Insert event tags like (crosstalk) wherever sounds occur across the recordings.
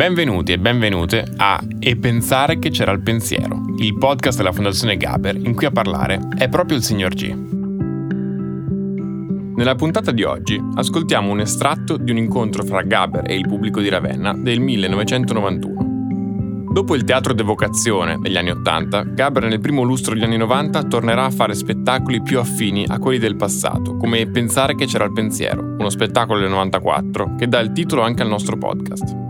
Benvenuti e benvenute a E pensare che c'era il pensiero, il podcast della Fondazione Gaber in cui a parlare è proprio il signor G. Nella puntata di oggi ascoltiamo un estratto di un incontro fra Gaber e il pubblico di Ravenna del 1991. Dopo il teatro d'evocazione degli anni Ottanta, Gaber nel primo lustro degli anni 90 tornerà a fare spettacoli più affini a quelli del passato, come Pensare che c'era il pensiero, uno spettacolo del 94 che dà il titolo anche al nostro podcast.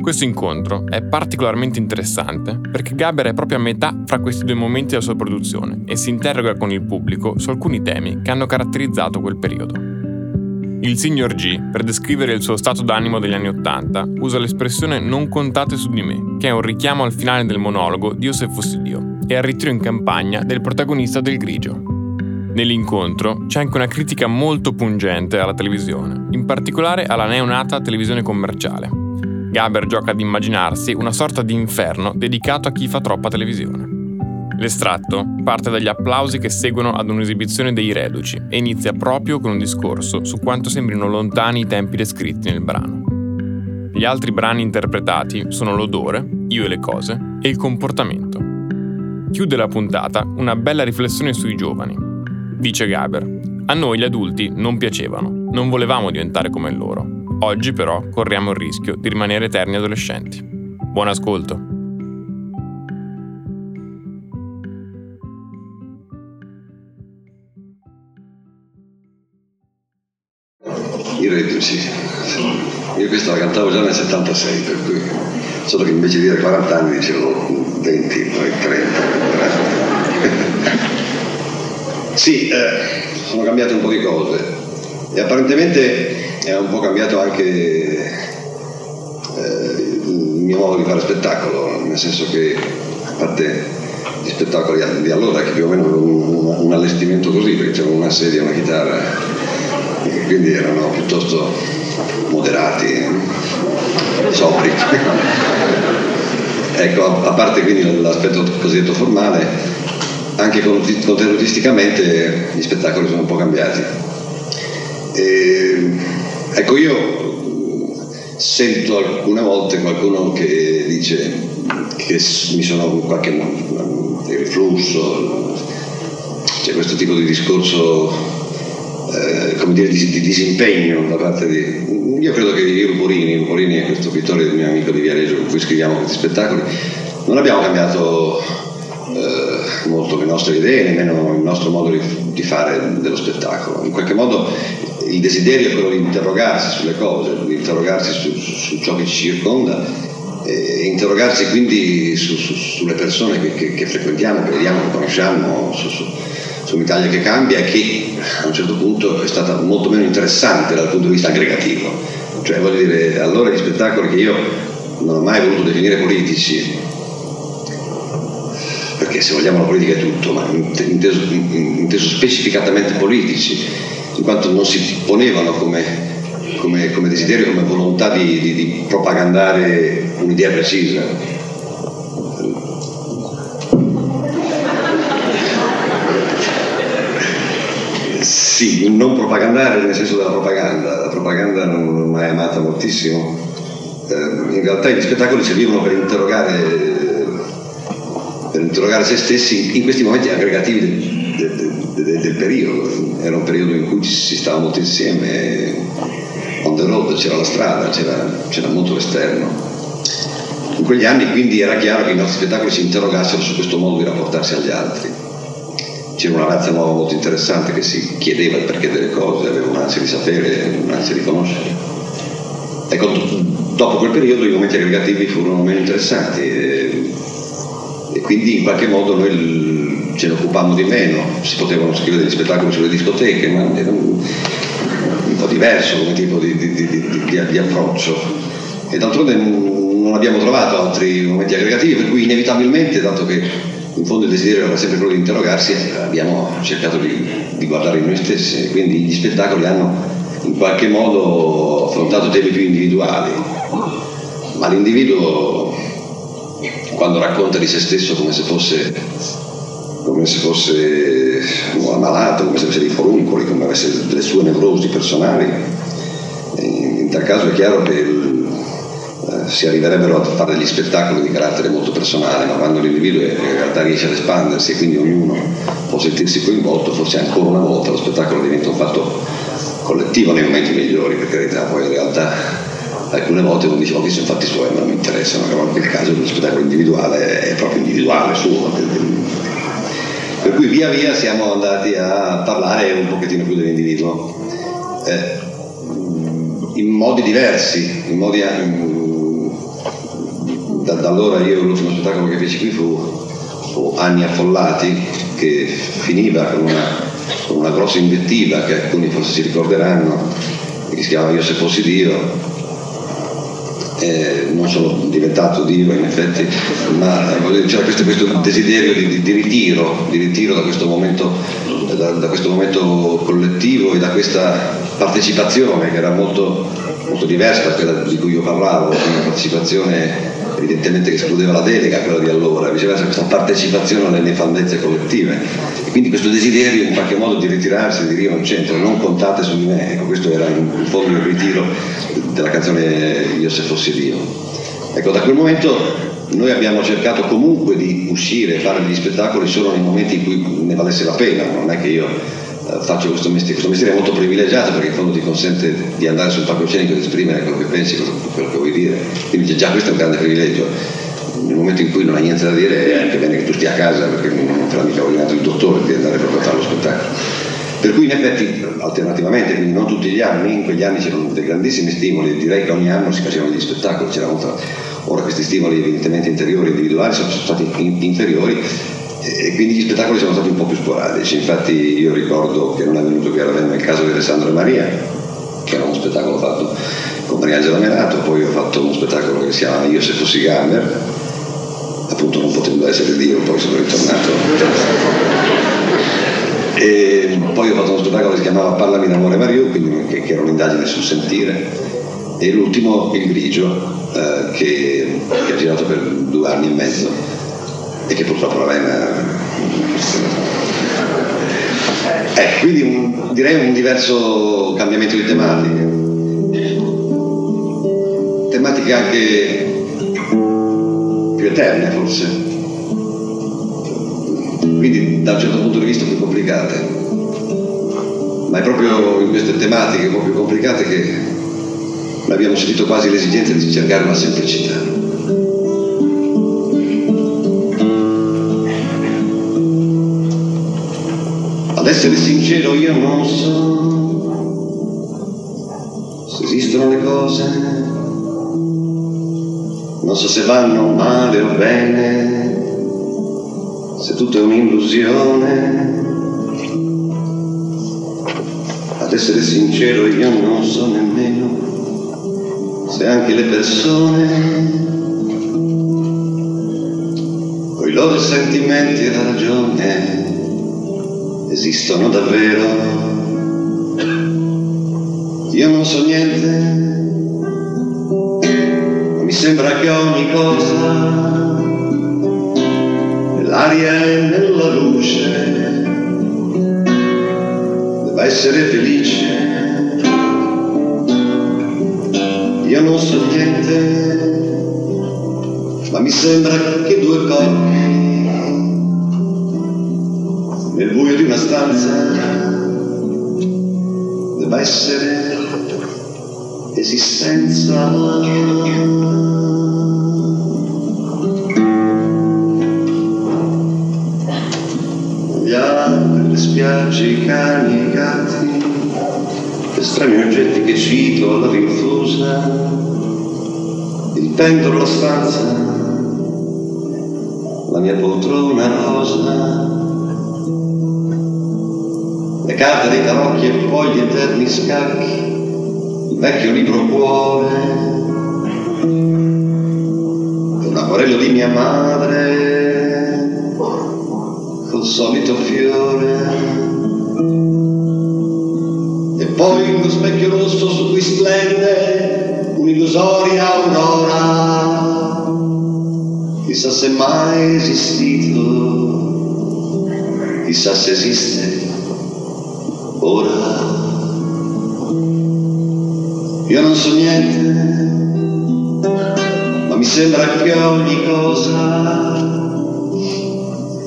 Questo incontro è particolarmente interessante perché Gaber è proprio a metà fra questi due momenti della sua produzione e si interroga con il pubblico su alcuni temi che hanno caratterizzato quel periodo. Il signor G, per descrivere il suo stato d'animo degli anni Ottanta, usa l'espressione non contate su di me, che è un richiamo al finale del monologo Dio se fossi Dio, e al ritiro in campagna del protagonista del grigio. Nell'incontro c'è anche una critica molto pungente alla televisione, in particolare alla neonata televisione commerciale, Gaber gioca ad immaginarsi una sorta di inferno dedicato a chi fa troppa televisione. L'estratto parte dagli applausi che seguono ad un'esibizione dei Reduci e inizia proprio con un discorso su quanto sembrino lontani i tempi descritti nel brano. Gli altri brani interpretati sono L'odore, Io e le cose e Il comportamento. Chiude la puntata una bella riflessione sui giovani. Dice Gaber, a noi gli adulti non piacevano, non volevamo diventare come loro. Oggi però corriamo il rischio di rimanere eterni adolescenti. Buon ascolto. I reduci. Io questa la cantavo già nel 76, per cui solo che invece di dire 40 anni dicevo 20, poi 30. sì, eh, sono cambiate un po' di cose e apparentemente è un po' cambiato anche eh, il mio modo di fare spettacolo, nel senso che a parte gli spettacoli di allora che più o meno avevano un, allestimento così, perché c'era una sedia, una chitarra, e quindi erano piuttosto moderati, sobri. (laughs) ecco, a parte quindi l'aspetto cosiddetto formale, anche contenutisticamente gli spettacoli sono un po' cambiati. E Ecco, io sento alcune volte qualcuno che dice che mi sono in qualche riflusso, c'è questo tipo di discorso, eh, come dire, di, di, disimpegno da parte di... Io credo che io Ruporini, Ruporini è questo pittore, il mio amico di Viareggio con cui scriviamo questi spettacoli, non abbiamo cambiato eh, molto le nostre idee, nemmeno il nostro modo di, di fare dello spettacolo. In qualche modo il desiderio è quello di interrogarsi sulle cose, di interrogarsi su, su, su ciò che ci circonda e interrogarsi quindi su, sulle persone che, che, che, frequentiamo, che vediamo, che conosciamo, su, un'Italia che cambia e che a un certo punto è stata molto meno interessante dal punto di vista aggregativo. Cioè voglio dire, allora gli spettacoli che io non ho mai voluto definire politici, perché se vogliamo la politica è tutto, ma inteso, inteso specificatamente politici, in quanto non si ponevano come, come, come desiderio, come volontà di, di, di propagandare un'idea precisa. Sì, non propagandare nel senso della propaganda, la propaganda non mai amata moltissimo. Eh, in realtà gli spettacoli servivano per interrogare, per interrogare se stessi in questi momenti aggregativi del, del, periodo, era un periodo in cui si stava molto insieme, on the road c'era la strada, c'era, c'era molto l'esterno. In quegli anni quindi era chiaro che i nostri spettacoli si interrogassero su questo modo di rapportarsi agli altri. C'era una razza nuova molto interessante che si chiedeva il perché delle cose, aveva un'ansia di sapere, un'ansia di conoscere. Ecco, dopo quel periodo i momenti aggregativi furono meno interessanti e, quindi in qualche modo noi ce ne occupavamo di meno, si potevano scrivere degli spettacoli sulle discoteche, ma era un, un po' diverso come tipo di, di, di, di approccio. E d'altronde non abbiamo trovato altri momenti aggregativi, per cui inevitabilmente, dato che in fondo il desiderio era sempre quello di interrogarsi, abbiamo cercato di guardare in noi stessi, quindi gli spettacoli hanno in qualche modo affrontato temi più individuali, ma l'individuo quando racconta di se stesso come se fosse, come se fosse malato, come se avesse dei foruncoli, come avesse delle sue nevrosi personali, in tal caso è chiaro che il, eh, si arriverebbero a fare degli spettacoli di carattere molto personale, ma quando l'individuo in realtà riesce ad espandersi e quindi ognuno può sentirsi coinvolto, forse ancora una volta lo spettacolo diventa un fatto collettivo nei momenti migliori, per carità, poi in realtà alcune volte uno dice, ho visto infatti suoi, ma non mi interessano, però in quel caso lo spettacolo individuale è proprio individuale, suo. Per cui via via siamo andati a parlare un pochettino più dell'individuo, eh, in modi diversi, in modi, in, da, da, allora io l'ultimo spettacolo che feci qui fu, fu Anni affollati, che finiva con una una grossa invettiva che alcuni forse si ricorderanno, che si chiama Io se fossi Dio. Eh, non sono diventato Dio in effetti, ma eh, c'era questo, questo desiderio di, di, di, ritiro, di ritiro da questo, momento, da, da questo momento collettivo e da questa partecipazione che era molto, molto diversa da quella di cui io parlavo, una partecipazione evidentemente che escludeva la delega, quella di allora, viceversa questa partecipazione alle nefandezze collettive. E quindi questo desiderio in qualche modo di ritirarsi, di dire al centro, non contate su di me, ecco questo era in fondo il ritiro della canzone Io se fossi Dio. Ecco, da quel momento noi abbiamo cercato comunque di uscire, fare degli spettacoli solo nei momenti in cui ne valesse la pena, non è che io faccio questo mestiere, questo mestiere è molto privilegiato perché in fondo ti consente di andare sul palcoscenico ed esprimere quello che pensi, quello che vuoi dire, quindi già questo è un grande privilegio. Nel momento in cui non hai niente da dire è anche bene che tu stia a casa perché non te l'ha mica ordinato il dottore di andare proprio a fare lo spettacolo. Per cui in effetti, alternativamente, quindi non tutti gli anni, in quegli anni c'erano dei grandissimi stimoli, direi che ogni anno si facevano degli spettacoli, c'era molta... ora questi stimoli evidentemente interiori e individuali sono stati inferiori e quindi gli spettacoli sono stati un po' più sporadici, infatti io ricordo che non è venuto qui a Ravenna il caso di Alessandro e Maria, che era uno spettacolo fatto con Mariangela Merato, poi ho fatto uno spettacolo che si chiama Io se fossi Gamber, appunto non potendo essere Dio, poi sono ritornato. E poi ho fatto uno spettacolo che si chiamava Parlami d'amore Mario, quindi che, che era un'indagine sul sentire, e l'ultimo Il Grigio, eh, che, che ha girato per due anni e mezzo e che purtroppo Ravenna eh, quindi un, direi un diverso cambiamento di tematiche. Tematiche anche più eterne forse. Quindi da un certo punto di vista più complicate. Ma è proprio in queste tematiche un po' più complicate che abbiamo sentito quasi l'esigenza di cercare una semplicità essere sincero io non so se esistono le cose, non so se vanno male o bene, se tutto è un'illusione. Ad essere sincero io non so nemmeno se anche le persone, con i loro sentimenti e la ragione, esistono davvero. Io non so niente, ma mi sembra che ogni cosa, nell'aria e nella luce, debba essere felice. Io non so niente, ma mi sembra che due corpi una stanza debba essere esistenza. Alberi, le spiagge, i cani i gatti, gli strani oggetti che cito alla rinfusa, il pendolo, la stanza, la mia poltrona rosa dei tarocchi e poi gli eterni scacchi, il vecchio libro cuore, l'acquarello di mia madre, col solito fiore. E poi uno specchio rosso su cui splende un'illusoria aurora. Chissà se mai esistito, chissà se esiste Io non so niente, ma mi sembra che ogni cosa,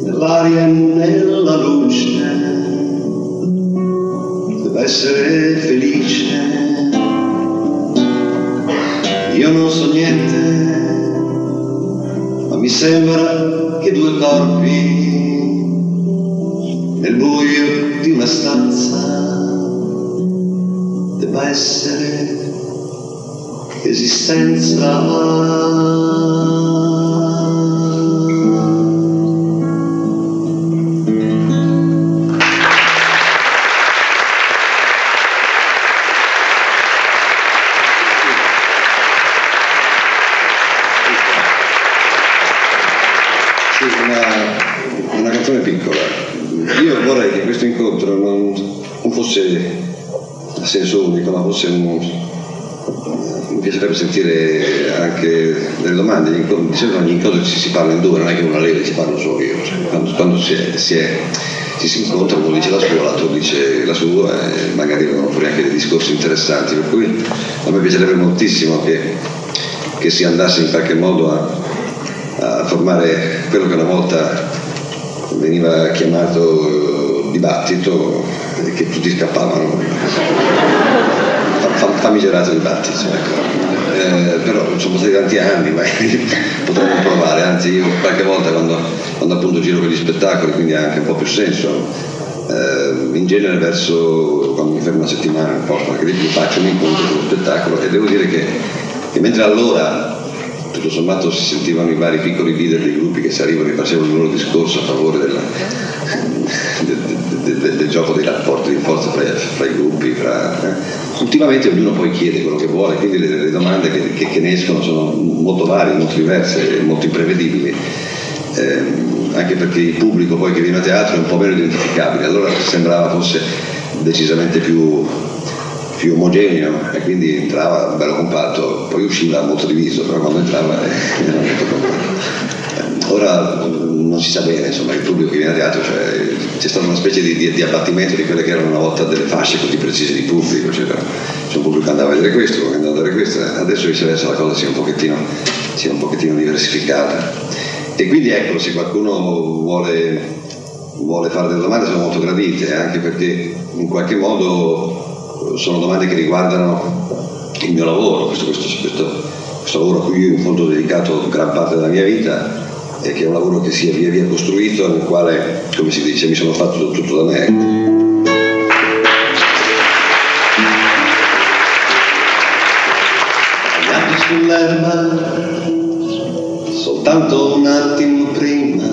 nell'aria e nella luce, deve essere felice. Io non so niente, ma mi sembra che due corpi nel buio di una stanza debba essere esistenza. Di solito ogni incontro ci si parla in due, non è che uno leva ci parlo solo io. Cioè, quando quando si, è- si è- ci si incontra, uno dice la sua, l'altro dice la sua e magari vengono fuori anche dei discorsi interessanti. Per cui a me piacerebbe moltissimo che, che si andasse in qualche modo a, a formare quello che una volta veniva chiamato dibattito e che tutti scappavano. Fa- fa- Famigerato dibattito, ecco. Eh, però sono passati tanti anni, ma (laughs) potremmo provare, anzi io qualche volta quando, quando appunto giro per gli spettacoli, quindi ha anche un po' più senso, eh, in genere verso quando mi fermo una settimana un posto anche di più faccio un incontro sullo spettacolo e devo dire che, che mentre allora tutto sommato si sentivano i vari piccoli leader dei gruppi che salivano e facevano il loro discorso a favore della- del, del- del- del gioco dei rapporti di forza fra, fra i gruppi. Fra, eh. Ultimamente ognuno poi chiede quello che vuole, quindi le, le domande che, che- che ne escono sono molto varie, molto diverse, molto imprevedibili. Ehm, anche perché il pubblico poi che viene a teatro è un po' meno identificabile, allora sembrava fosse decisamente più più omogeneo e quindi entrava bello compatto, poi usciva molto diviso, però quando entrava eh, era molto compatto. Eh, Ora non si sa bene, insomma, il pubblico che viene a teatro, cioè, c'è stato una specie di, di- di abbattimento di quelle che erano una volta delle fasce così precise di pubblico, cioè, c'è un pubblico che andava a vedere questo, che andava a vedere questo, adesso viceversa la cosa sia un pochettino, sia un pochettino diversificata. E quindi ecco, se qualcuno vuole, vuole fare delle domande sono molto gradite, anche perché in qualche modo sono domande che riguardano il mio lavoro, questo, questo, questo, questo lavoro a cui io in fondo ho dedicato gran parte della mia vita e che è un lavoro che si è via via costruito, nel quale, come si dice, mi sono fatto tutto da me. Tagliati sull'erba, soltanto un attimo prima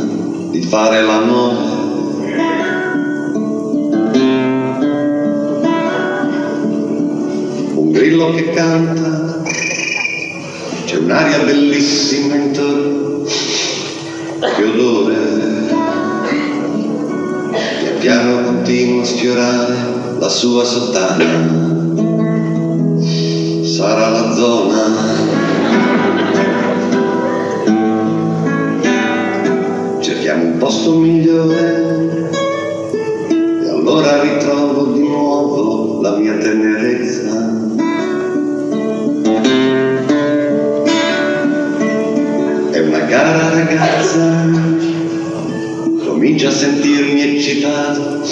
di fare l'amore. un grillo che canta, c'è un'aria bellissima intorno, che odore, pian piano continua a sfiorare la sua sottana, sarà la zona. Cerchiamo un posto migliore e allora ritrovo di nuovo la mia tenerezza. Ragazza, comincia a sentirmi eccitato,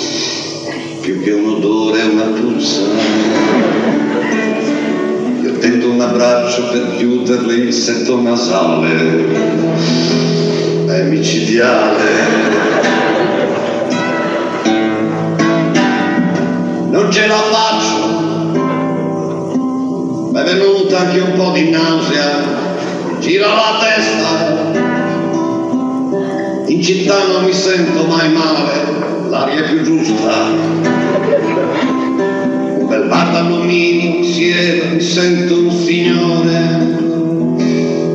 più che un odore una puzza. Io tento un abbraccio per chiuderle il setto nasale, è micidiale. non ce la faccio. Mi è venuta anche un po' di nausea, gira la testa. Città non mi sento mai male, l'aria è più giusta. Un bel bar mi siedo, mi sento un signore.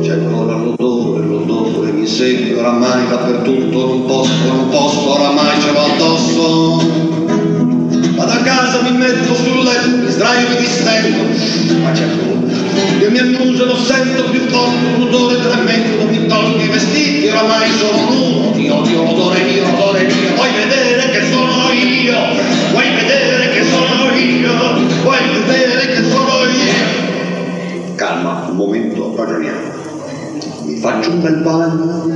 C'è ancora l'odore, l'odore sempre, oramai dappertutto, non posso, non posso, oramai ce l'ho addosso. Vado a casa, mi metto sul letto, mi sdraio, mi distendo, ma c'è nulla. Io mi annuso, lo sento più forte, un odore tremendo, mi vestiti, oramai sono nudo, ti odio l'odore mio, l'odore mio, vuoi vedere che sono io, vuoi vedere che sono io, vuoi vedere che sono io. Calma, un momento, ragioniamo. Mi faccio un bel bagno,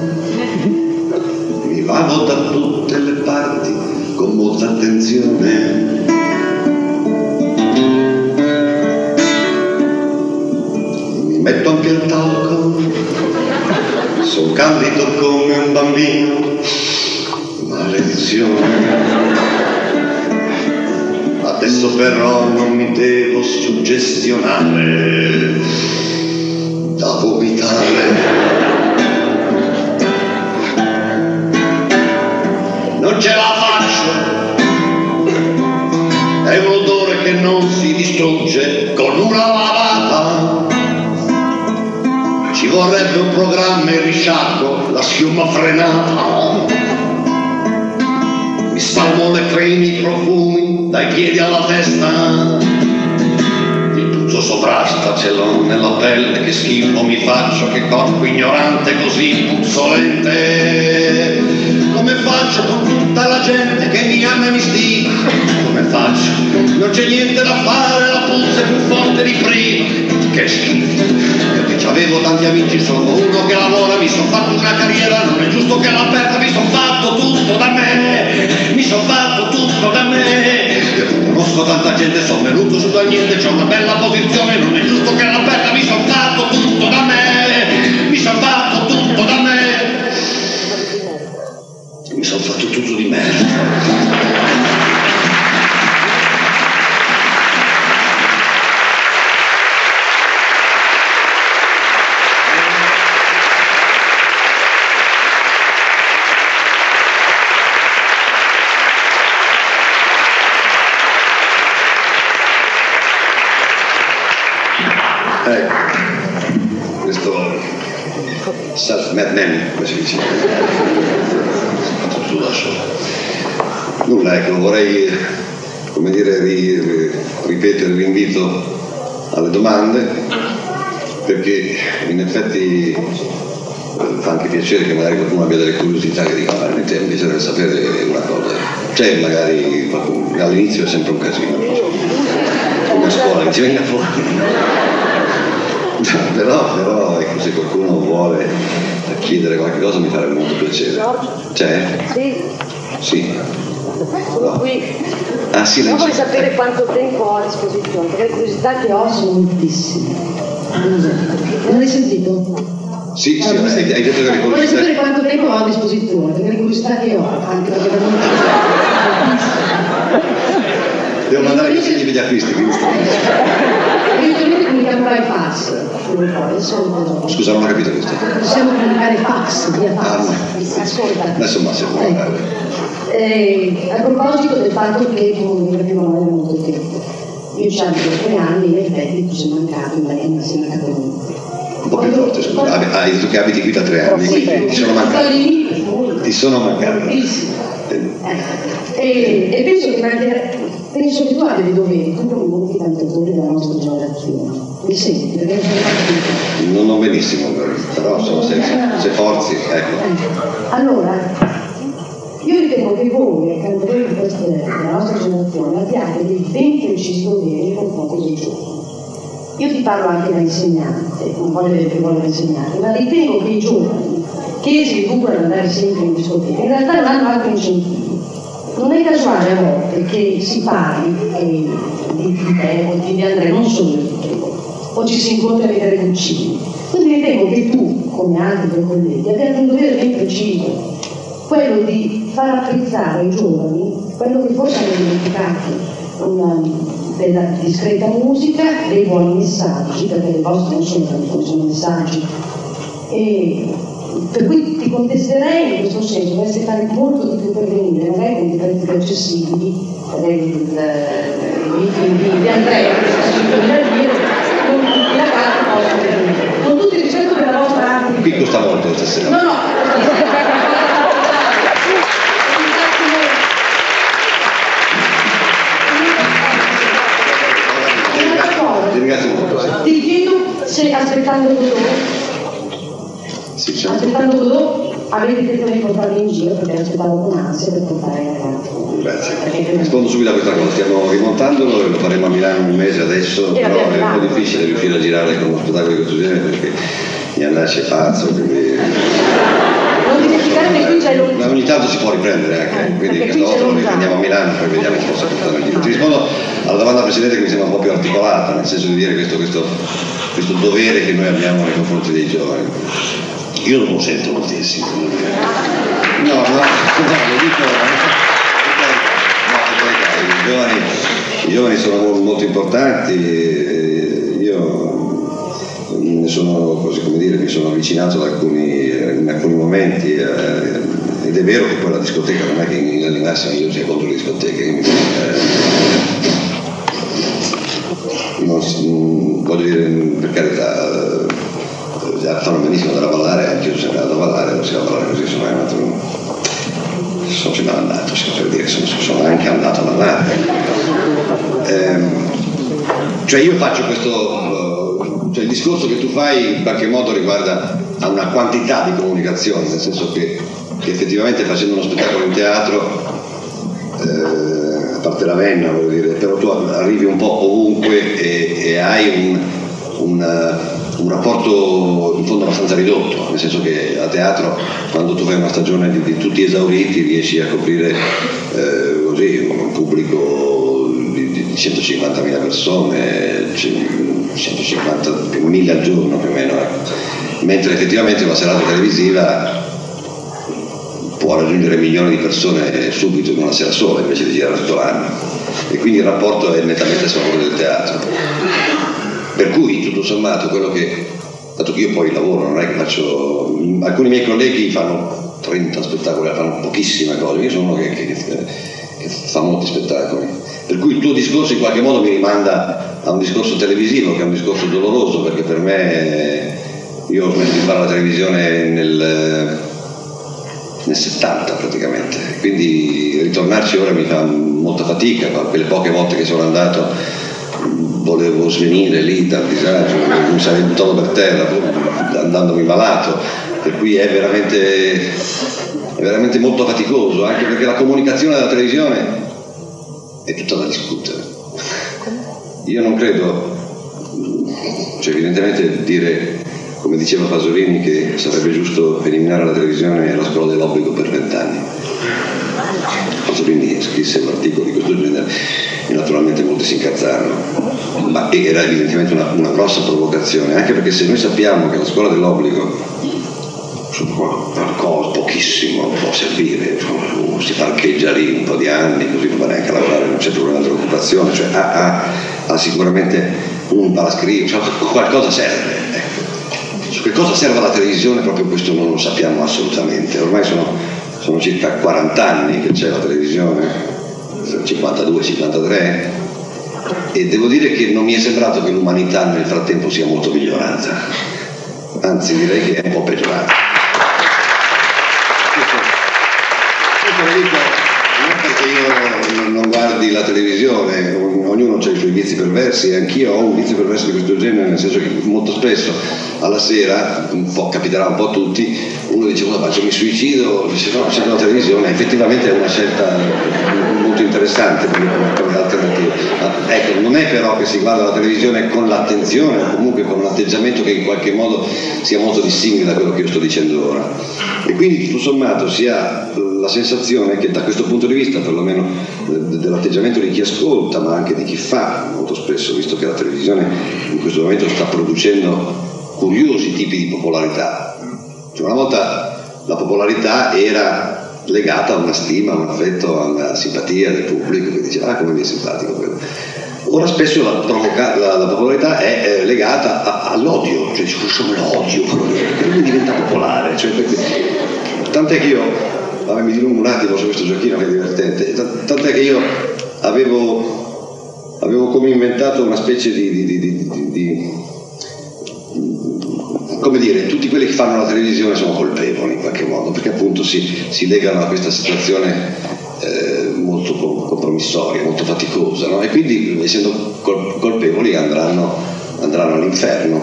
mi lavo da tutte le parti con molta attenzione. Mi metto anche il talco, sono candido come un bambino, maledizione. Adesso però non mi devo suggestionare da vomitare. Vorrebbe un programma in risciacquo, la schiuma frenata. Mi spalmo le creme, i profumi, dai piedi alla testa. Il puzzo sovrasta ce l'ho nella pelle, che schifo mi faccio, che corpo ignorante così puzzolente. Come faccio con tutta la gente che mi ama e mi stima? Come faccio? Non c'è niente da fare, la puzza è più forte di prima. Che schifo. Avevo tanti amici, sono uno che lavora, mi sono fatto una carriera, non è giusto che alla perda mi sono fatto tutto da me. Mi sono fatto tutto da me. Conosco tanta gente, sono venuto su da niente, c'ho una bella posizione, non è giusto che alla perda mi sono fatto tutto da me. Mi sono fatto tutto da me. Mi sono fatto tutto di merda. Ecco, questo self-made man, come si dice, fatto tutto da solo. Nulla, ecco, vorrei, come dire, ri- ri- ripetere l'invito alle domande, perché in effetti fa anche piacere che magari qualcuno abbia delle curiosità che dica, ma mi piacerebbe sapere una cosa. C'è magari qualcuno, all'inizio è sempre un casino, come a scuola, che ci venga fuori. (laughs) però, però ecco, se qualcuno vuole chiedere qualche cosa mi farebbe molto piacere. C'è? Sì, Sì. sono qui. Ah sì, lei vorrei sapere quanto tempo ho a disposizione, perché le curiosità che ho sono moltissime. Non hai sentito? Sì, sì, hai, detto che le Vorrei sapere curiosità... quanto tempo ho a disposizione, perché le curiosità che ho, anche perché per molti Devo mandare consigli per gli acquisti, quindi sto- Evidentemente comunicare fax. Adesso Scusa, non ho capito questo. possiamo comunicare fax, via Ah, fax. Ascolta. Adesso Massimo. Ecco. Eh, a proposito del fatto che tu non abbiamo mai molto tempo. Io ci abito tre anni e in effetti tu sei mancato, in lei non sei mancato niente. Un po' più forte, scusa. Hai detto che abiti qui da tre anni, quindi ti sono mancato. Ti sono mancato. E, e penso che mancherà- penso che tu abbia dei doveri, come molti cantatori della nostra generazione. Mi senti? Perché non sono. Non, non benissimo, però insomma, se, se forzi, ecco. Allora, io ritengo che voi, cantatori di queste, della nostra generazione, abbiate dei ben precisi doveri nei confronti dei giovani. Io ti parlo anche da insegnante, non voglio dire che voglio insegnare, ma ritengo che i giovani che ad andare sempre in discoteca, in realtà non hanno altri incentivi. Non è casuale a volte che si parli eh, di, te o di, Andrea, non solo di te, o ci si incontra a vedere Guccini. Quindi ritengo che tu, come altri tuoi colleghi, abbiate un dovere ben preciso, quello di far apprezzare ai giovani quello che forse hanno dimenticato, una, della discreta musica, dei buoni messaggi, perché le vostre non sono canzoni, sono messaggi. E per cui ti contesterei in questo senso, dovresti fare molto di più per venire, magari con dei prezzi più accessibili, di, Andrea, che sono 5.000 lire, con tutti rispetto per la vostra arte. Qui costa molto stasera. No, no, aspettando Godot, Sì, aspettando Godot, avete intenzione di portarmi in giro perché aspettavo con ansia per portare i ragazzi. Grazie. Rispondo subito a questa cosa, stiamo rimontandolo e lo faremo a Milano un mese adesso, E però è un po' difficile riuscire a girare con uno spettacolo di questo genere perché mi andasce pazzo, quindi... Non dimenticare che qui c'è Ma l'ultimo. ogni tanto si può riprendere anche, Eh, quindi questa volta lo riprendiamo a Milano poi vediamo se posso portare giro. Ti rispondo alla domanda precedente che mi sembra un po' più articolata, nel senso di dire questo, questo, questo dovere che noi abbiamo nei confronti dei giovani. Io non lo sento moltissimo. No, no, no, lo dico. No, i giovani, i giovani sono mo- molto importanti, e io ne sono, così come dire, mi sono avvicinato ad alcuni, in alcuni momenti eh, ed è vero che poi la discoteca non è che in linea di massima io sia contro le discoteche, eh, non mm, voglio dire, per carità, eh, fanno benissimo andare a anche io sono andato a ballare, non si va a ballare così, sono andato sono sempre andato, si per dire, sono, sono anche andato a ballare. Ehm, cioè io faccio questo, eh, cioè il discorso che tu fai in qualche modo riguarda a una quantità di comunicazioni, nel senso che, che effettivamente facendo uno spettacolo in teatro, eh, a parte la venna, dire, però tu arrivi un po' ovunque e, e hai un, un, un rapporto in fondo abbastanza ridotto, nel senso che a teatro quando tu fai una stagione di, di tutti esauriti riesci a coprire eh, così un pubblico di, di 150.000 persone, 150.000 al giorno più o meno, ecco. mentre effettivamente una serata televisiva può raggiungere milioni di persone subito in una sera sola invece di girare tutto l'anno e quindi il rapporto è nettamente a sfavore del teatro. Per cui tutto sommato quello che, dato che io poi lavoro, non è che faccio, alcuni miei colleghi fanno 30 spettacoli, fanno pochissime cose, io sono uno che- che- che fa molti spettacoli. Per cui il tuo discorso in qualche modo mi rimanda a un discorso televisivo che è un discorso doloroso perché per me io ho smesso di fare la televisione nel, nel 70 praticamente, quindi ritornarci ora mi fa molta fatica, ma quelle poche volte che sono andato volevo svenire lì dal disagio, mi sarei buttato per terra, andandomi malato, per cui è veramente, è veramente molto faticoso, anche perché la comunicazione della televisione è tutta da discutere. Io non credo, cioè evidentemente dire, come diceva Pasolini, che sarebbe giusto eliminare la televisione e la scuola dell'obbligo per vent'anni. Pasolini scrisse un articolo di questo genere e naturalmente molti si incazzarono, ma era evidentemente una, una grossa provocazione, anche perché se noi sappiamo che la scuola dell'obbligo qualcosa, pochissimo può servire, si parcheggia lì un po' di anni, così non va neanche a lavorare, non c'è problema dell'occupazione, cioè ha, ha- ha sicuramente un parascrivo, cioè, (laughs) qualcosa serve. Ecco. Che cosa serve la televisione proprio questo non lo sappiamo assolutamente, ormai sono, sono circa 40 anni che c'è la televisione, 52-53, e devo dire che non mi è sembrato che l'umanità nel frattempo sia molto migliorata, anzi direi che è un po' peggiorata. Questo, questo lo non perché io non- guardi la televisione, ognuno ha i suoi vizi perversi e anch'io ho un vizio perverso di questo genere, nel senso che molto spesso alla sera, un po' capiterà un po' a tutti, uno dice cosa faccio, mi suicido, dice no, c'è la televisione, effettivamente è una scelta molto interessante come, alternativa. Ecco, non è però che si guarda la televisione con l'attenzione o comunque con un atteggiamento che in qualche modo sia molto dissimile da quello che io sto dicendo ora. E quindi tutto sommato si ha la sensazione che da questo punto di vista, perlomeno de- dell'atteggiamento di chi ascolta, ma anche di chi fa, molto spesso, visto che la televisione in questo momento sta producendo curiosi tipi di popolarità. Cioè, una volta la popolarità era legata a una stima, a un affetto, a una simpatia del pubblico che diceva ah come mi è simpatico quello. Ora spesso la, provoca- la- la popolarità è eh, legata a- all'odio, cioè dice l'odio, lui diventa popolare. Cioè, perché- tant'è che io, vabbè, mi dilungo un attimo su questo giochino che è divertente, tant'è che io avevo, avevo come inventato una specie di- di- di- di- come dire, tutti quelli che fanno la televisione sono colpevoli in qualche modo, perché appunto si, si legano a questa situazione eh, molto co- compromissoria, molto faticosa, no? e quindi essendo col- colpevoli andranno, andranno all'inferno.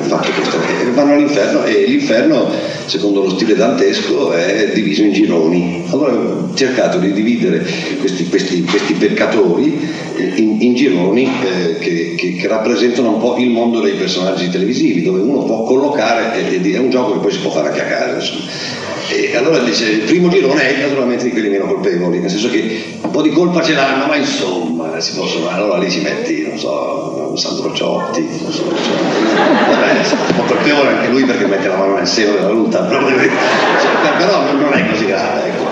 fatto questo, e vanno all'inferno e l'inferno, secondo lo stile dantesco, è diviso in gironi. Allora ho cercato di dividere questi, questi, questi peccatori in, in gironi eh, che, che, che, rappresentano un po' il mondo dei personaggi televisivi, dove uno può collocare, è un gioco che poi si può fare anche a casa. Insomma e allora dice, il primo girone è naturalmente di quelli meno colpevoli, nel senso che un po' di colpa ce l'hanno, ma insomma si possono, allora lì ci metti, non so, Sandro Ciotti, non so, cioè, vabbè, è un po' colpevole anche lui perché mette la mano nel seno della luta, però, cioè, però non è così grave, ecco.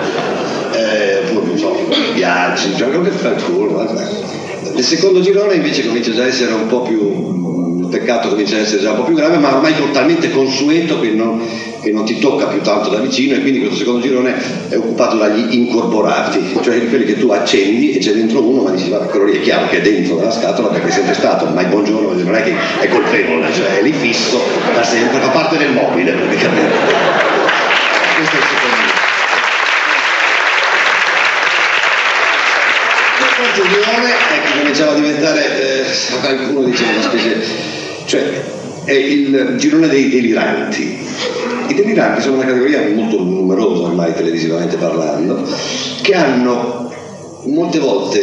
Eh, non so, viaggi, cioè, che fa il culo, vabbè. Nel secondo girone invece comincia già a essere un po' più, il peccato comincia a essere già un po' più grave, ma ormai talmente consueto che non che non ti tocca più tanto da vicino e quindi questo secondo girone è occupato dagli incorporati, cioè quelli che tu accendi e c'è dentro uno, ma dici vabbè quello lì è chiaro che è dentro nella scatola perché è sempre stato, ma il buongiorno non è che è colpevole, cioè è lì fisso da sempre, fa parte del mobile praticamente. Questo è il secondo. Il quarto girone ecco, cominciava a diventare, eh, qualcuno diceva una specie, cioè è il girone dei deliranti. I deliranti sono una categoria molto numerosa ormai televisivamente parlando, che hanno molte volte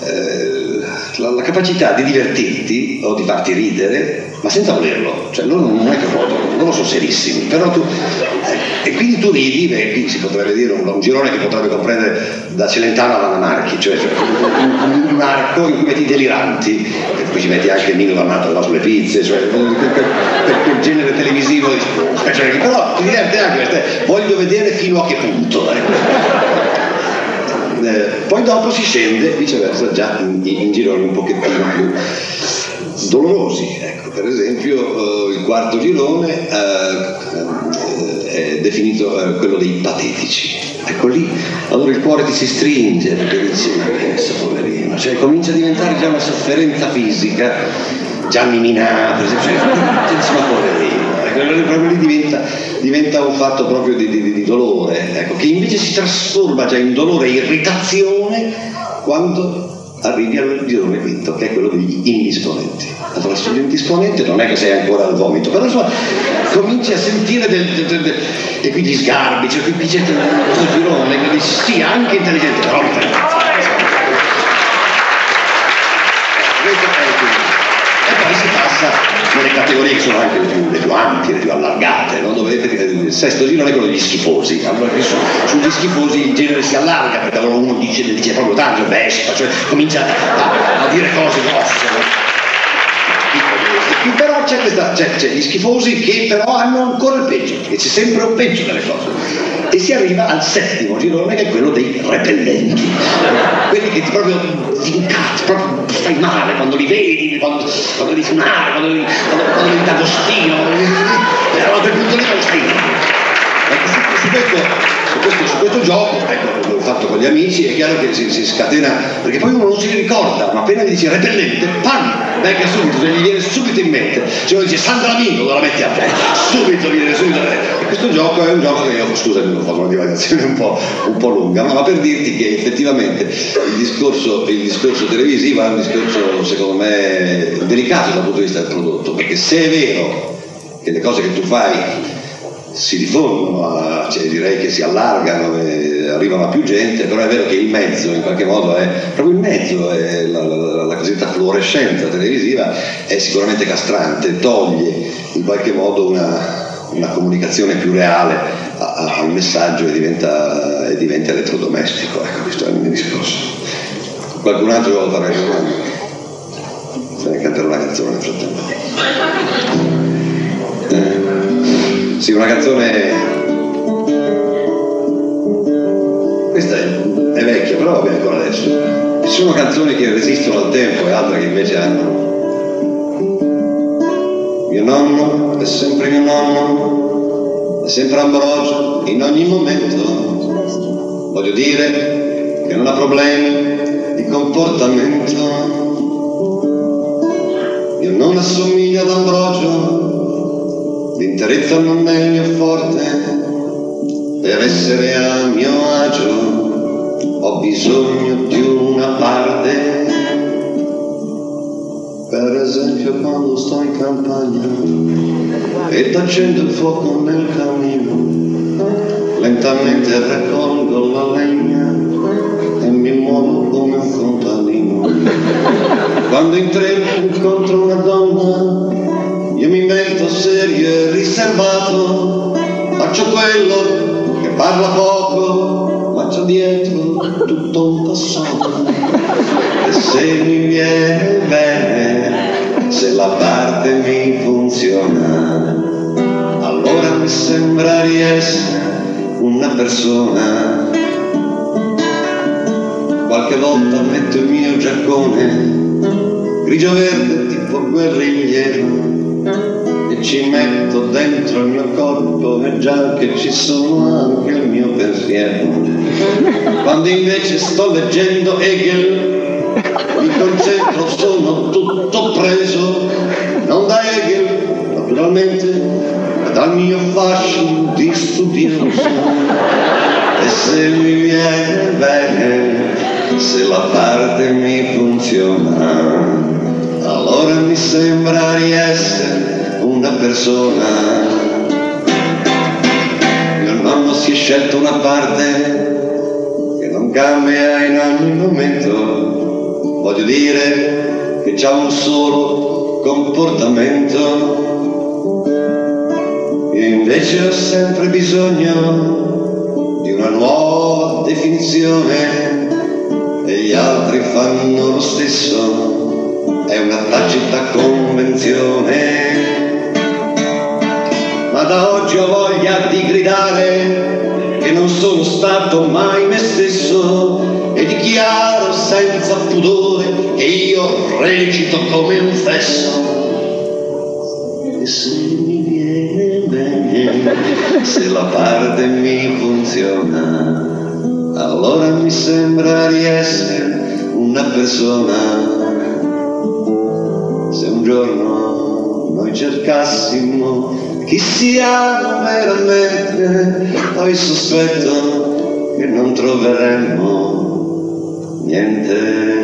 eh, la, la, capacità di divertirti o di farti ridere, ma senza volerlo. Cioè loro non è che vogliono, loro sono serissimi, però tu... Eh, e quindi tu ridi, beh, qui si potrebbe dire un, un, girone che potrebbe comprendere da Celentano alla Marchi, cioè, cioè un, un, arco in cui metti i deliranti, e poi ci metti anche il Nino Vannato là sulle pizze, cioè per, quel genere televisivo, cioè, però ti diverte anche, perché voglio vedere fino a che punto. Eh eh, poi dopo si scende viceversa già in, in gironi un pochettino più dolorosi. Ecco, per esempio eh, il quarto girone eh, è definito eh, quello dei patetici. Ecco lì, allora il cuore ti si stringe perché dici ma pensa poverino, cioè comincia a diventare già una sofferenza fisica, Gianni Minà per esempio, cioè, dici ma poverino proprio lì diventa, diventa, un fatto proprio di, di, di dolore, ecco, che invece si trasforma già in dolore e irritazione quando arrivi al girone quinto, che è quello degli indisponenti. Allora, l'indisponente non è che sei ancora al vomito, però insomma cominci a sentire del, del, del, del e quindi sgarbi, cioè qui c'è questo girone che dici sì, anche intelligente, però non fai E poi si nelle categorie che sono anche le più, le più ampie, le più allargate, no? dove il sesto giro è quello degli schifosi, allora su, sugli schifosi il genere si allarga perché allora uno dice, dice proprio tanto, vespa, cioè comincia a, a dire cose grosse. Però c'è, questa, c'è, c'è, gli schifosi che però hanno ancora il peggio, perché c'è sempre un peggio delle cose. E si arriva al settimo girone che è quello dei repellenti, quelli che ti proprio ti incazzi, proprio fai male quando li vedi, quando, quando li funare, quando, li, quando, quando li d'agostino, però a quel punto lì non stai Ecco, questo su questo, su questo gioco, ecco, l'ho fatto con gli amici, è chiaro che si, si, scatena, perché poi uno non si ricorda, ma appena gli dici repellente, pam, venga subito, cioè gli viene subito in mente. Se uno dice Sandra Amico, la metti a te, subito viene subito. E questo gioco è un gioco che io, scusami, ho fatto una divagazione un po', un po', lunga, ma per dirti che effettivamente il discorso, il discorso televisivo è un discorso, secondo me, delicato dal punto di vista del prodotto, perché se è vero che le cose che tu fai si diffondono, cioè direi che si allargano arrivano a più gente, però è vero che il mezzo in qualche modo è proprio il mezzo, è la, la, la cosiddetta fluorescenza televisiva è sicuramente castrante, toglie in qualche modo una, una comunicazione più reale al messaggio e diventa, e diventa elettrodomestico. Ecco, questo è il mio discorso. Qualcun altro vuole fare una domanda? Se ne canterò una canzone nel frattempo. Eh. Sì, una canzone... Questa è, è vecchia, però va ancora adesso. Ci sono canzoni che resistono al tempo e altre che invece hanno. Mio nonno è sempre mio nonno, è sempre ambrogio in ogni momento. Voglio dire che non ha problemi di comportamento. Mio nonno assomiglia ad Ambrogio L'interezza non è il mio forte, per essere a mio agio ho bisogno di una parte. Per esempio quando sto in campagna ed accendo il fuoco nel camino, lentamente raccolgo la legna e mi muovo come un contadino. Quando in treno incontro una donna, io mi invento serio e riservato, faccio quello che parla poco, ma c'ho dietro tutto un passato. E se mi viene bene, se la parte mi funziona, allora mi sembra di essere una persona. Qualche volta metto il mio giaccone, grigio verde tipo guerrigliero, ci metto dentro il mio corpo e già che ci sono anche il mio pensiero. Quando invece sto leggendo Hegel, mi concentro, sono tutto preso, non da Hegel, naturalmente, ma dal mio fascino di studioso. E se mi viene bene, se la parte mi funziona, allora mi sembra di essere persona. Mio nonno si è scelto una parte che non cambia in ogni momento. Voglio dire che c'ha un solo comportamento. Io invece ho sempre bisogno di una nuova definizione e gli altri fanno lo stesso. È una tacita convenzione. Da oggi ho voglia di gridare che non sono stato mai me stesso e dichiaro senza pudore che io recito come un fesso. E se mi viene bene, se la parte mi funziona, allora mi sembra di essere una persona. Se un giorno noi cercassimo chi siamo veramente, poi sospetto che non troveremmo niente.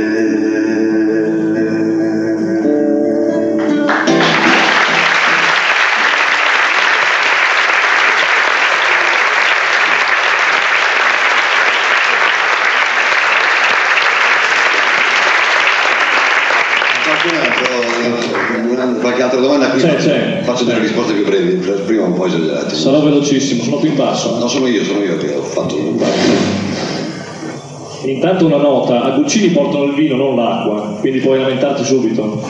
Qualche altra domanda? Qui C'è, c'è. Faccio delle risposte più brevi, prima un po' esagerate. Sarò velocissimo, sono qui in basso. No, sono io, sono io che ho fatto un Intanto una nota, a Guccini portano il vino, non l'acqua, quindi puoi lamentarti subito.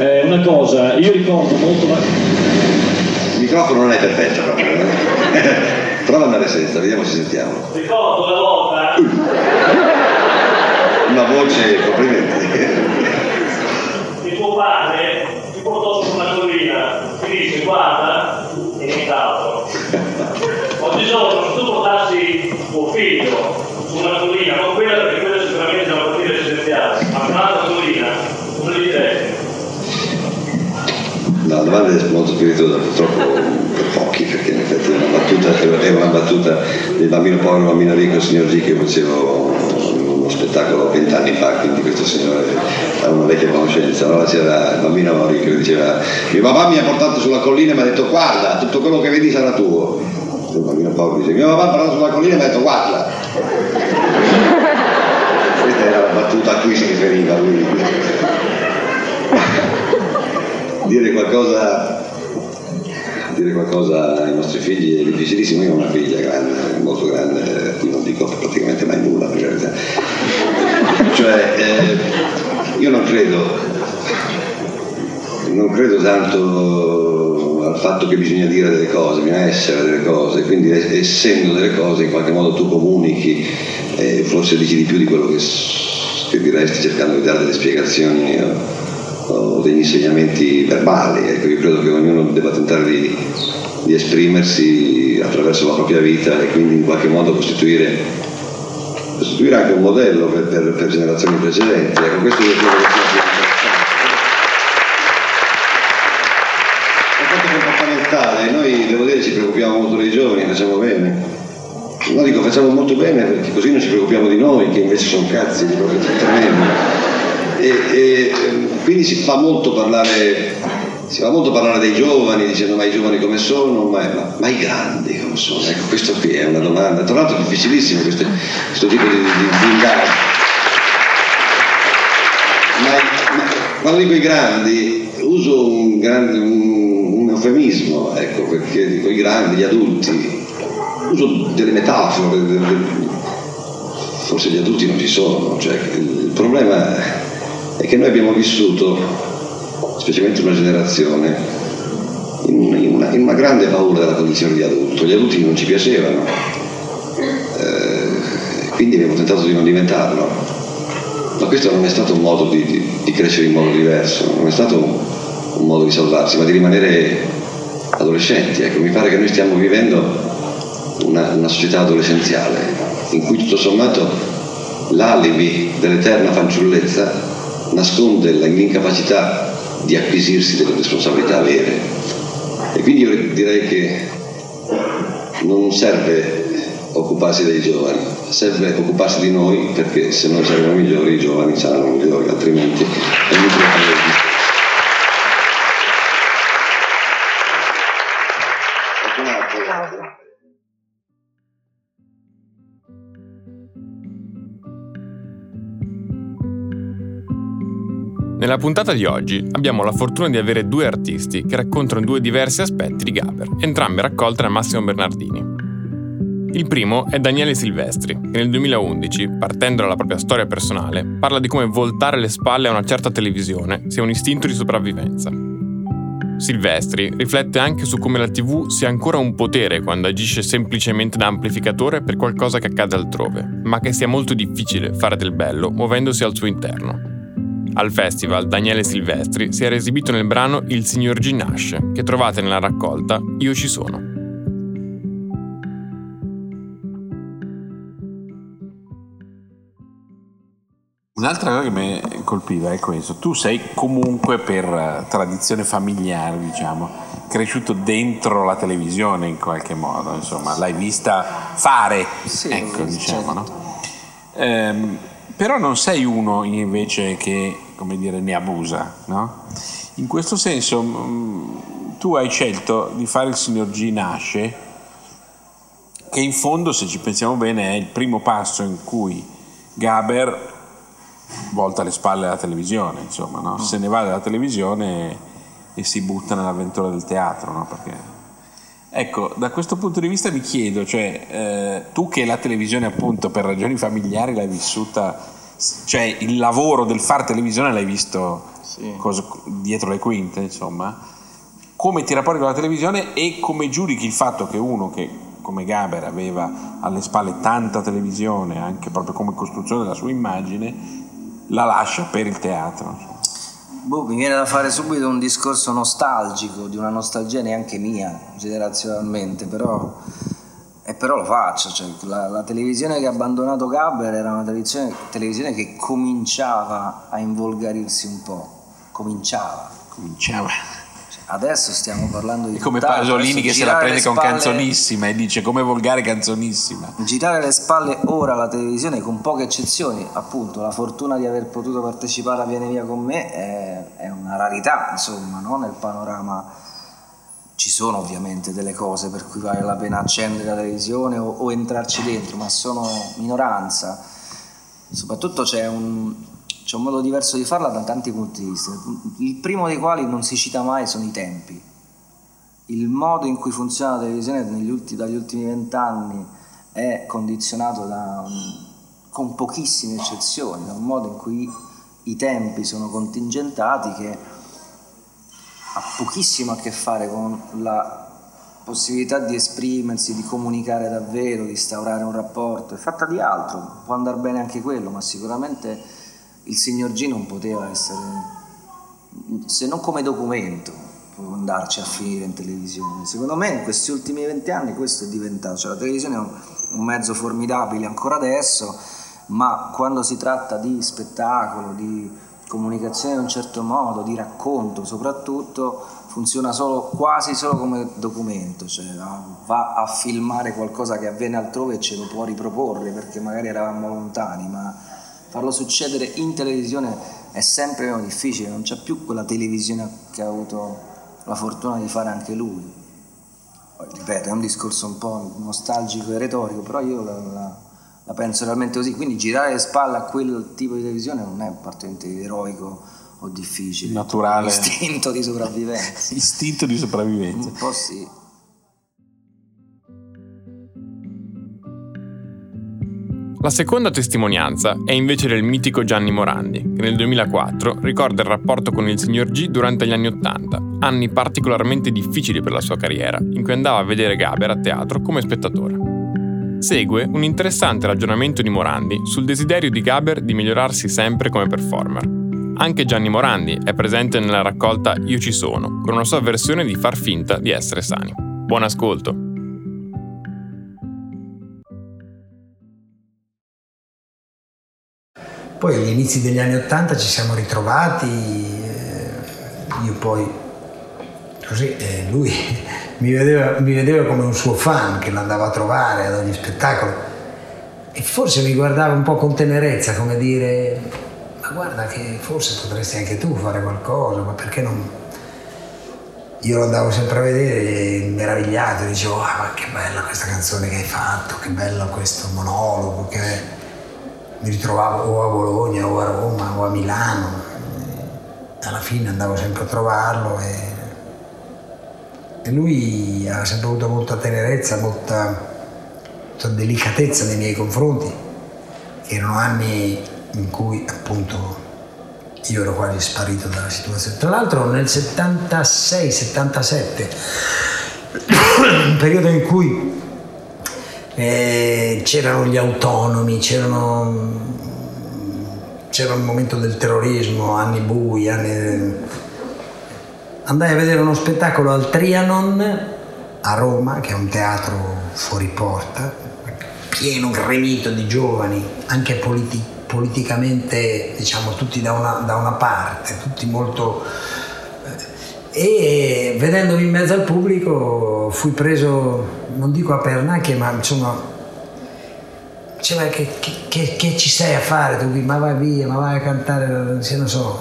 Eh, una cosa, io ricordo molto la... Il microfono non è perfetto proprio. eh. (laughs) Prova ad andare senza, vediamo se sentiamo. Ricordo una volta Una voce, complimenti. che tuo padre portò su una collina, ti disse guarda e nient'altro. Oggigiorno se tu portassi tuo figlio su una collina, non quella perché quella sicuramente è una partita residenziale, ma un'altra collina, cosa gli diresti? La domanda è molto spiritosa, purtroppo per pochi, perché in effetti è una battuta, è una battuta del bambino povero, bambino ricco, il signor G che facevo uno spettacolo vent'anni fa, quindi questo signore una vecchia conoscenza. Allora c'era il bambino ricco che diceva, mio papà mi ha portato sulla collina e mi ha detto guarda, tutto quello che vedi sarà tuo. Il bambino povero dice, mio papà mi ha portato sulla collina e mi ha detto guarda. Questa era la battuta a cui si riferiva lui. dire qualcosa dire qualcosa ai nostri figli è difficilissimo io ho una figlia grande molto grande a cui non dico praticamente mai nulla per verità cioè eh, io non credo non credo tanto al fatto che bisogna dire delle cose, bisogna essere delle cose, quindi essendo delle cose in qualche modo tu comunichi, eh, forse dici di più di quello che, che diresti cercando di dare delle spiegazioni o, o degli insegnamenti verbali. Ecco, io credo che ognuno debba tentare di, di esprimersi attraverso la propria vita e quindi in qualche modo costituire, costituire anche un modello per, per- per generazioni precedenti. Ecco, questo io credo che sia più comportamentale, noi devo dire ci preoccupiamo molto dei giovani, facciamo bene. No, dico facciamo molto bene perché così non ci preoccupiamo di noi, che invece sono cazzi, di proprio tremendo. E, e, quindi si fa molto parlare, si fa molto parlare dei giovani, dicendo ma i giovani come sono, ma, ma, ma i grandi sono? Ecco, questo qui è una domanda, tra l'altro è difficilissimo questo, questo tipo di, di, di indagine. Ma, ma, quando dico i grandi, uso un, grande, un, un eufemismo, ecco, perché dico i grandi, gli adulti, uso delle metafore, delle, forse gli adulti non ci sono, cioè, il problema è che noi abbiamo vissuto, specialmente una generazione, in una, in una grande paura della condizione di adulto, gli adulti non ci piacevano, eh, quindi abbiamo tentato di non diventarlo, ma questo non è stato un modo di, di, di crescere in modo diverso, non è stato un, un modo di salvarsi, ma di rimanere adolescenti. Ecco, mi pare che noi stiamo vivendo una, una società adolescenziale in cui tutto sommato l'alibi dell'eterna fanciullezza nasconde l'incapacità di acquisirsi delle responsabilità vere. Quindi io direi che non serve occuparsi dei giovani, serve occuparsi di noi perché se noi saremo migliori i giovani saranno migliori, altrimenti è inutile Nella puntata di oggi abbiamo la fortuna di avere due artisti che raccontano due diversi aspetti di Gaber, entrambe raccolte da Massimo Bernardini. Il primo è Daniele Silvestri, che nel 2011, partendo dalla propria storia personale, parla di come voltare le spalle a una certa televisione sia un istinto di sopravvivenza. Silvestri riflette anche su come la TV sia ancora un potere quando agisce semplicemente da amplificatore per qualcosa che accade altrove, ma che sia molto difficile fare del bello muovendosi al suo interno. Al festival Daniele Silvestri si era esibito nel brano Il signor G nasce, che trovate nella raccolta Io ci sono. Un'altra cosa che mi colpiva è questo, tu sei comunque per tradizione familiare, diciamo, cresciuto dentro la televisione in qualche modo, insomma, l'hai vista fare, sì, ecco, diciamo, certo. no? Ehm, però non sei uno invece che, come dire, ne abusa, no? In questo senso mh, tu hai scelto di fare il signor G nasce, che in fondo, se ci pensiamo bene, è il primo passo in cui Gaber volta le spalle alla televisione, insomma, no? se ne va dalla televisione e si butta nell'avventura del teatro, no? Perché... Ecco, da questo punto di vista mi chiedo, cioè, eh, tu che la televisione appunto per ragioni familiari l'hai vissuta, cioè il lavoro del far televisione l'hai visto Sì. cosa- dietro le quinte, insomma, come ti rapporti con la televisione e come giudichi il fatto che uno che come Gaber aveva alle spalle tanta televisione, anche proprio come costruzione della sua immagine, la lascia per il teatro. Boh, mi viene da fare subito un discorso nostalgico, di una nostalgia neanche mia, generazionalmente, però, e però lo faccio. Cioè, la, la televisione che ha abbandonato Gabber era una televisione, televisione che cominciava a involgarirsi un po'. Cominciava. Cominciava. Adesso stiamo parlando di È come Pasolini che se la prende le con spalle- canzonissima e dice come volgare canzonissima. Girare le spalle ora alla televisione, con poche eccezioni, appunto, la fortuna di aver potuto partecipare a Viene Via con me è, è una rarità, insomma, no? nel panorama. Ci sono ovviamente delle cose per cui vale la pena accendere la televisione o, o entrarci dentro, ma sono minoranza. Soprattutto c'è un, c'è un modo diverso di farla da tanti punti di vista. Il primo dei quali non si cita mai sono i tempi il modo in cui funziona la televisione negli ulti- dagli ultimi vent'anni è condizionato da, un- con pochissime eccezioni, da un modo in cui i tempi sono contingentati che ha pochissimo a che fare con la possibilità di esprimersi, di comunicare davvero, di instaurare un rapporto, è fatta di altro, può andare bene anche quello, ma sicuramente il signor G non poteva essere, se non come documento, può andarci a finire in televisione. Secondo me in questi ultimi vent'anni questo è diventato, cioè la televisione è un, un mezzo formidabile ancora adesso, ma quando si tratta di spettacolo, di comunicazione in un certo modo, di racconto soprattutto, funziona solo, quasi solo come documento, cioè va- a filmare qualcosa che avviene altrove e ce lo può riproporre perché magari eravamo lontani, ma farlo succedere in televisione è sempre meno difficile, non c'è più quella televisione che ha avuto la fortuna di fare anche lui. Ripeto, è un discorso un po' nostalgico e retorico, però io la, la, la penso realmente così, quindi girare le spalle a quel tipo di televisione non è particolarmente eroico o difficile. Naturale. Istinto di sopravvivenza. (laughs) Istinto di sopravvivenza. Un po' sì. La seconda testimonianza è invece del mitico Gianni Morandi, che nel 2004 ricorda il rapporto con il signor G durante gli anni Ottanta, anni particolarmente difficili per la sua carriera, in cui andava a vedere Gaber a teatro come spettatore. Segue un interessante ragionamento di Morandi sul desiderio di Gaber di migliorarsi sempre come performer. Anche Gianni Morandi è presente nella raccolta Io ci sono, con una sua versione di far finta di essere sani. Buon ascolto! Poi agli inizi degli anni Ottanta ci siamo ritrovati, eh, io poi così, lui (laughs) mi vedeva, mi vedeva come un suo fan che lo andava a trovare ad ogni spettacolo. E forse mi guardava un po' con tenerezza, come dire, ma guarda che forse potresti anche tu fare qualcosa, ma perché non... Io lo andavo sempre a vedere meravigliato, dicevo, ah, ma che bella questa canzone che hai fatto, che bello questo monologo, che mi ritrovavo o a Bologna o a Roma o a Milano. Alla fine andavo sempre a trovarlo e, e lui ha sempre avuto molta tenerezza, molta, molta delicatezza nei miei confronti, che erano anni in cui appunto io ero quasi sparito dalla situazione. Tra l'altro nel 76-77, (coughs) un periodo in cui eh, c'erano gli autonomi, c'erano, c'era il momento del terrorismo, anni bui, anni... andai a vedere uno spettacolo al Trianon a Roma, che è un teatro fuori porta, pieno, gremito di giovani, anche politi- politicamente, diciamo, tutti da una, da una parte, tutti molto e vedendomi in mezzo al pubblico fui preso, non dico a pernacchie, ma insomma, diceva che, che, che, ci sei a fare tu, ma vai via, ma vai a cantare, se non so,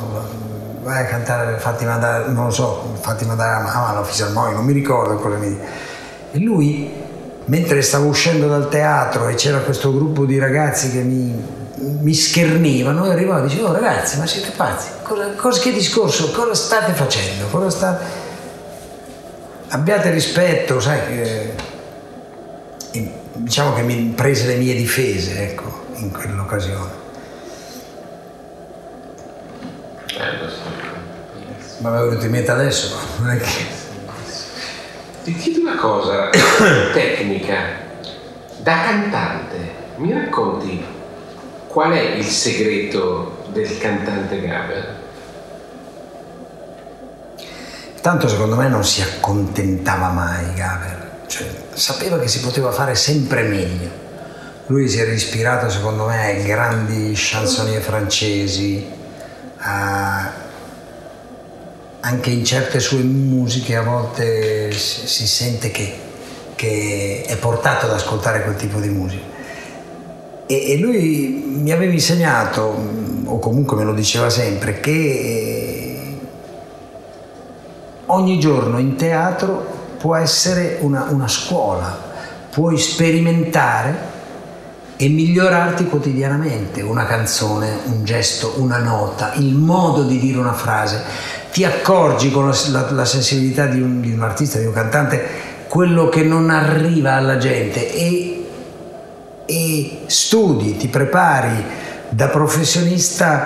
vai a cantare, fatti mandare, non lo so, fatti mandare a mano fisarmonica, non mi ricordo cosa mi dice. E lui, mentre stavo uscendo dal teatro e c'era questo gruppo di ragazzi che mi mi schernivano arrivavo e dicevo, oh, ragazzi, ma siete pazzi? Cosa, cosa, che discorso? Cosa state facendo? Cosa state... Abbiate rispetto, sai, che... diciamo che mi prese le mie difese, ecco, in quell'occasione. Ma mi è venuto in mente adesso, non è che... Ti chiedo una cosa (coughs) tecnica. Da cantante, mi racconti Qual è il segreto del cantante Gaber? Tanto secondo me non si accontentava mai Gaber, cioè, sapeva che si poteva fare sempre meglio. Lui si era ispirato secondo me ai grandi chansonnier francesi, a... anche in certe sue musiche a volte si, sente che, che è portato ad ascoltare quel tipo di musica. E, e lui mi aveva insegnato, o comunque me lo diceva sempre, che eh, ogni giorno in teatro può essere una, una scuola, puoi sperimentare e migliorarti quotidianamente una canzone, un gesto, una nota, il modo di dire una frase. Ti accorgi con la, la, la sensibilità di un, di un, artista, di un cantante, quello che non arriva alla gente e e studi, ti prepari da professionista,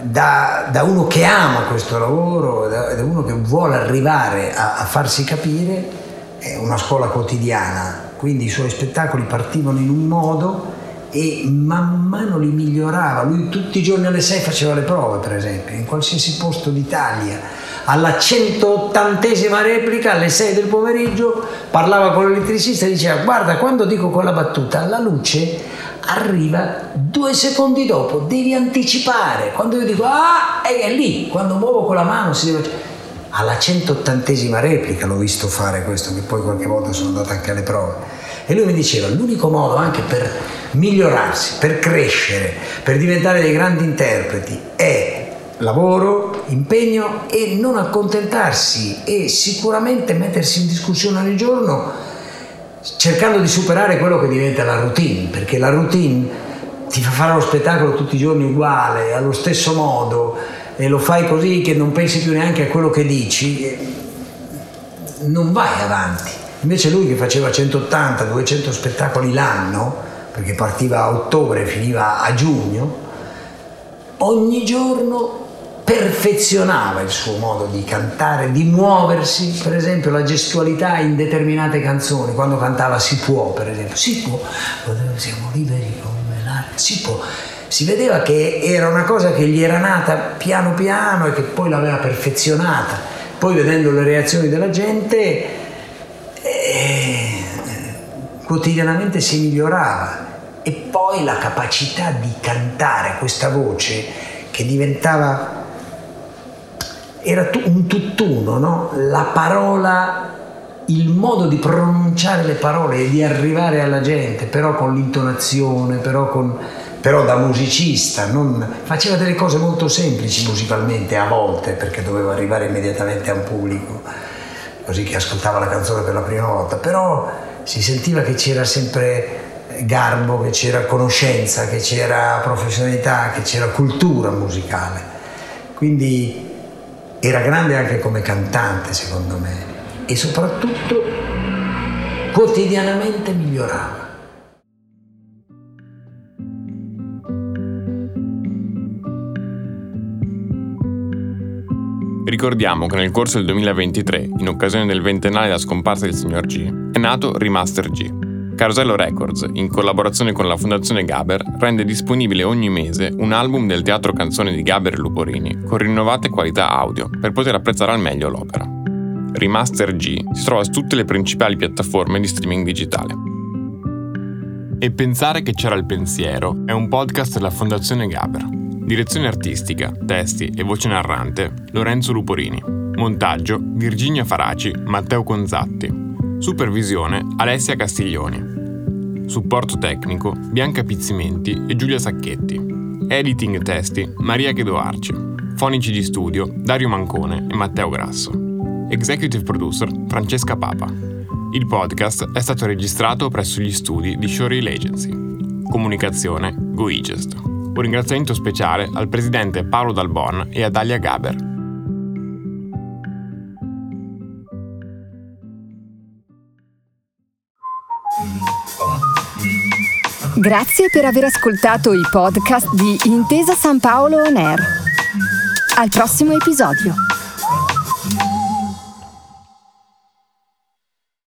da, da uno che ama questo lavoro, da, da uno che vuole arrivare a, a farsi capire, è una scuola quotidiana. Quindi i suoi spettacoli partivano in un modo e man mano li migliorava. Lui tutti i giorni alle 6 faceva le prove, per esempio, in qualsiasi posto d'Italia alla 180esima replica alle 6 del pomeriggio parlava con l'elettricista e diceva guarda quando dico quella battuta la luce arriva due secondi dopo devi anticipare quando io dico ah è lì quando muovo con la mano si deve alla 180esima replica l'ho visto fare questo che poi qualche volta sono andato anche alle prove. E lui mi diceva l'unico modo anche per migliorarsi, per crescere, per diventare dei grandi interpreti è lavoro, impegno e non accontentarsi e sicuramente mettersi in discussione ogni giorno cercando di superare quello che diventa la routine, perché la routine ti fa fare lo spettacolo tutti i giorni uguale, allo stesso modo e lo fai così che non pensi più neanche a quello che dici, non vai avanti. Invece lui che faceva 180-200 spettacoli l'anno, perché partiva a ottobre e finiva a giugno, ogni giorno perfezionava il suo modo di cantare, di muoversi, per esempio la gestualità in determinate canzoni, quando cantava Si può, per esempio, si può, siamo liberi come l'aria, si può. Si vedeva che era una cosa che gli era nata piano piano e che poi l'aveva perfezionata. Poi vedendo le reazioni della gente, eh, quotidianamente si migliorava. E poi la capacità di cantare questa voce che diventava era un tutt'uno, no? la parola, il modo di pronunciare le parole e di arrivare alla gente, però con l'intonazione, però, con, però da musicista, non, faceva delle cose molto semplici musicalmente a volte perché doveva arrivare immediatamente a un pubblico, così che ascoltava la canzone per la prima volta, però si sentiva che c'era sempre garbo, che c'era conoscenza, che c'era professionalità, che c'era cultura musicale. Quindi era grande anche come cantante, secondo me, e soprattutto quotidianamente migliorava. Ricordiamo che nel corso del 2023, in occasione del ventennale della scomparsa del signor G, è nato Remaster G, Carosello Records, in collaborazione con la Fondazione Gaber, rende disponibile ogni mese un album del teatro canzone di Gaber e Luporini con rinnovate qualità audio per poter apprezzare al meglio l'opera. Remaster G si trova su tutte le principali piattaforme di streaming digitale. E pensare che c'era il pensiero è un podcast della Fondazione Gaber. Direzione artistica, testi e voce narrante Lorenzo Luporini. Montaggio Virginia Faraci, Matteo Conzatti. Supervisione Alessia Castiglioni. Supporto tecnico Bianca Pizzimenti e Giulia Sacchetti. Editing testi Maria Chedoarci. Fonici di studio Dario Mancone e Matteo Grasso. Executive producer Francesca Papa. Il podcast è stato registrato presso gli studi di Showreel Agency. Comunicazione GoEgest. Un ringraziamento speciale al presidente Paolo Dalbon e a Dalia Gaber. Grazie per aver ascoltato i podcast di Intesa San Paolo On Air. Al prossimo episodio.